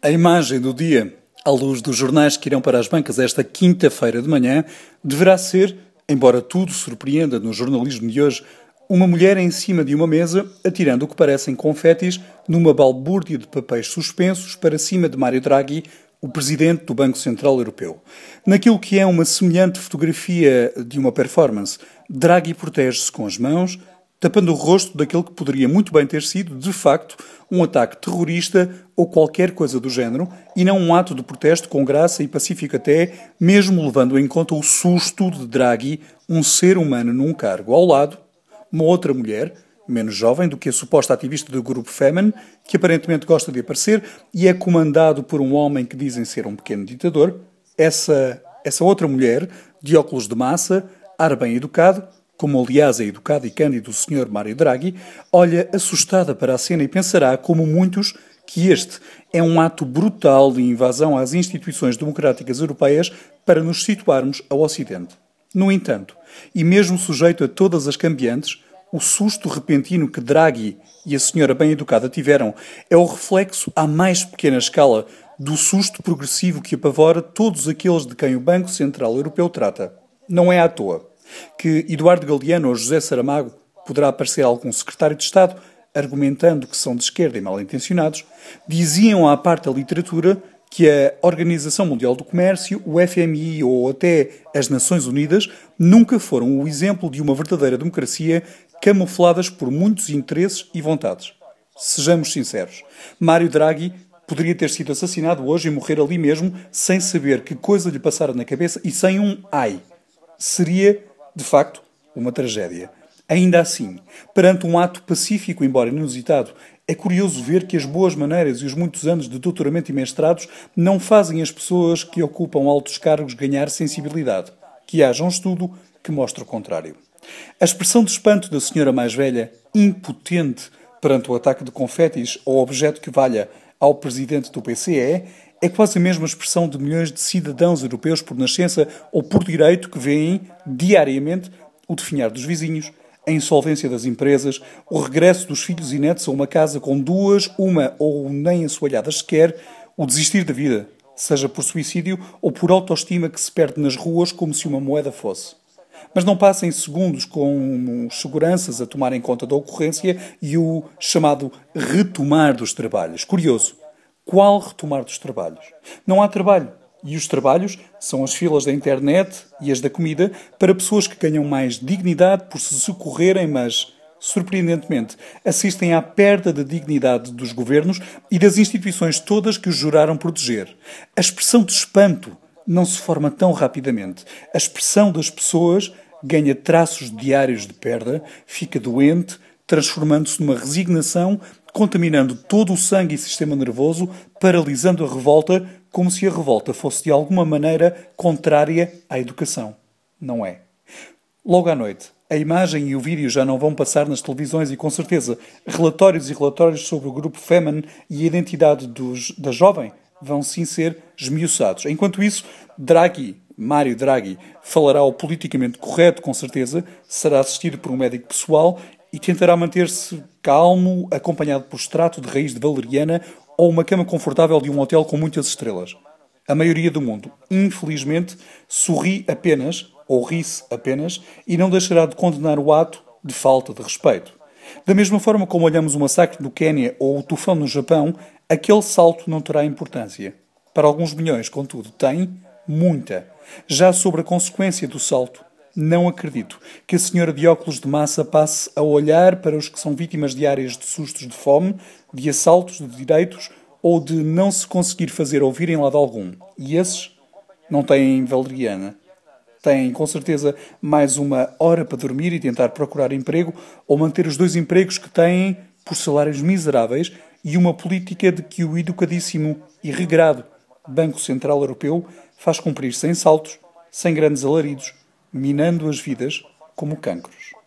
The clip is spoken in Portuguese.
A imagem do dia, à luz dos jornais que irão para as bancas esta quinta-feira de manhã, deverá ser, embora tudo surpreenda no jornalismo de hoje, uma mulher em cima de uma mesa atirando o que parecem confetis numa balbúrdia de papéis suspensos para cima de Mário Draghi, o presidente do Banco Central Europeu. Naquilo que é uma semelhante fotografia de uma performance, Draghi protege-se com as mãos, tapando o rosto daquele que poderia muito bem ter sido, de facto, um ataque terrorista ou qualquer coisa do género, e não um ato de protesto com graça e pacífico até, mesmo levando em conta o susto de Draghi, um ser humano num cargo ao lado, uma outra mulher, menos jovem do que a suposta ativista do grupo Femen, que aparentemente gosta de aparecer e é comandado por um homem que dizem ser um pequeno ditador. Essa, essa outra mulher, de óculos de massa, ar bem educado, como aliás é educado e cândido o Sr. Mário Draghi, olha assustada para a cena e pensará, como muitos, que este é um ato brutal de invasão às instituições democráticas europeias para nos situarmos ao Ocidente. No entanto, e mesmo sujeito a todas as cambiantes, o susto repentino que Draghi e a senhora bem-educada tiveram é o reflexo à mais pequena escala do susto progressivo que apavora todos aqueles de quem o Banco Central Europeu trata. Não é à toa que Eduardo Galeano ou José Saramago poderá parecer algum secretário de Estado, argumentando que são de esquerda e mal intencionados, diziam à parte da literatura que a Organização Mundial do Comércio, o FMI ou até as Nações Unidas nunca foram o exemplo de uma verdadeira democracia camufladas por muitos interesses e vontades. Sejamos sinceros, Mário Draghi poderia ter sido assassinado hoje e morrer ali mesmo sem saber que coisa lhe passara na cabeça e sem um ai. Seria de facto, uma tragédia. Ainda assim, perante um ato pacífico, embora inusitado, é curioso ver que as boas maneiras e os muitos anos de doutoramento e mestrados não fazem as pessoas que ocupam altos cargos ganhar sensibilidade. Que haja um estudo que mostre o contrário. A expressão de espanto da senhora mais velha, impotente perante o ataque de confetis ou objeto que valha ao presidente do PCE, é quase a mesma expressão de milhões de cidadãos europeus por nascença ou por direito que veem diariamente o definhar dos vizinhos, a insolvência das empresas, o regresso dos filhos e netos a uma casa com duas, uma ou nem assoalhadas sequer, o desistir da vida, seja por suicídio ou por autoestima que se perde nas ruas como se uma moeda fosse. Mas não passem segundos com seguranças a tomarem conta da ocorrência e o chamado retomar dos trabalhos. Curioso, qual retomar dos trabalhos? Não há trabalho. E os trabalhos são as filas da internet e as da comida para pessoas que ganham mais dignidade por se socorrerem, mas, surpreendentemente, assistem à perda da dignidade dos governos e das instituições todas que os juraram proteger. A expressão de espanto não se forma tão rapidamente. A expressão das pessoas ganha traços diários de perda, fica doente, transformando-se numa resignação contaminando todo o sangue e sistema nervoso, paralisando a revolta, como se a revolta fosse de alguma maneira contrária à educação. Não é. Logo à noite, a imagem e o vídeo já não vão passar nas televisões e, com certeza, relatórios e relatórios sobre o grupo Femen e a identidade dos, da jovem vão sim ser esmiuçados. Enquanto isso, Draghi, Mário Draghi, falará o politicamente correto, com certeza, será assistido por um médico pessoal e tentará manter-se calmo, acompanhado por extrato de raiz de valeriana ou uma cama confortável de um hotel com muitas estrelas. A maioria do mundo, infelizmente, sorri apenas, ou ri-se apenas, e não deixará de condenar o ato de falta de respeito. Da mesma forma como olhamos o massacre no Quênia ou o tufão no Japão, aquele salto não terá importância. Para alguns milhões, contudo, tem muita. Já sobre a consequência do salto, não acredito que a senhora de óculos de massa passe a olhar para os que são vítimas diárias de sustos de fome, de assaltos de direitos ou de não se conseguir fazer ouvir em lado algum. E esses não têm valeriana. Têm, com certeza, mais uma hora para dormir e tentar procurar emprego ou manter os dois empregos que têm por salários miseráveis e uma política de que o educadíssimo e regrado Banco Central Europeu faz cumprir sem saltos, sem grandes alaridos minando as vidas como cancros.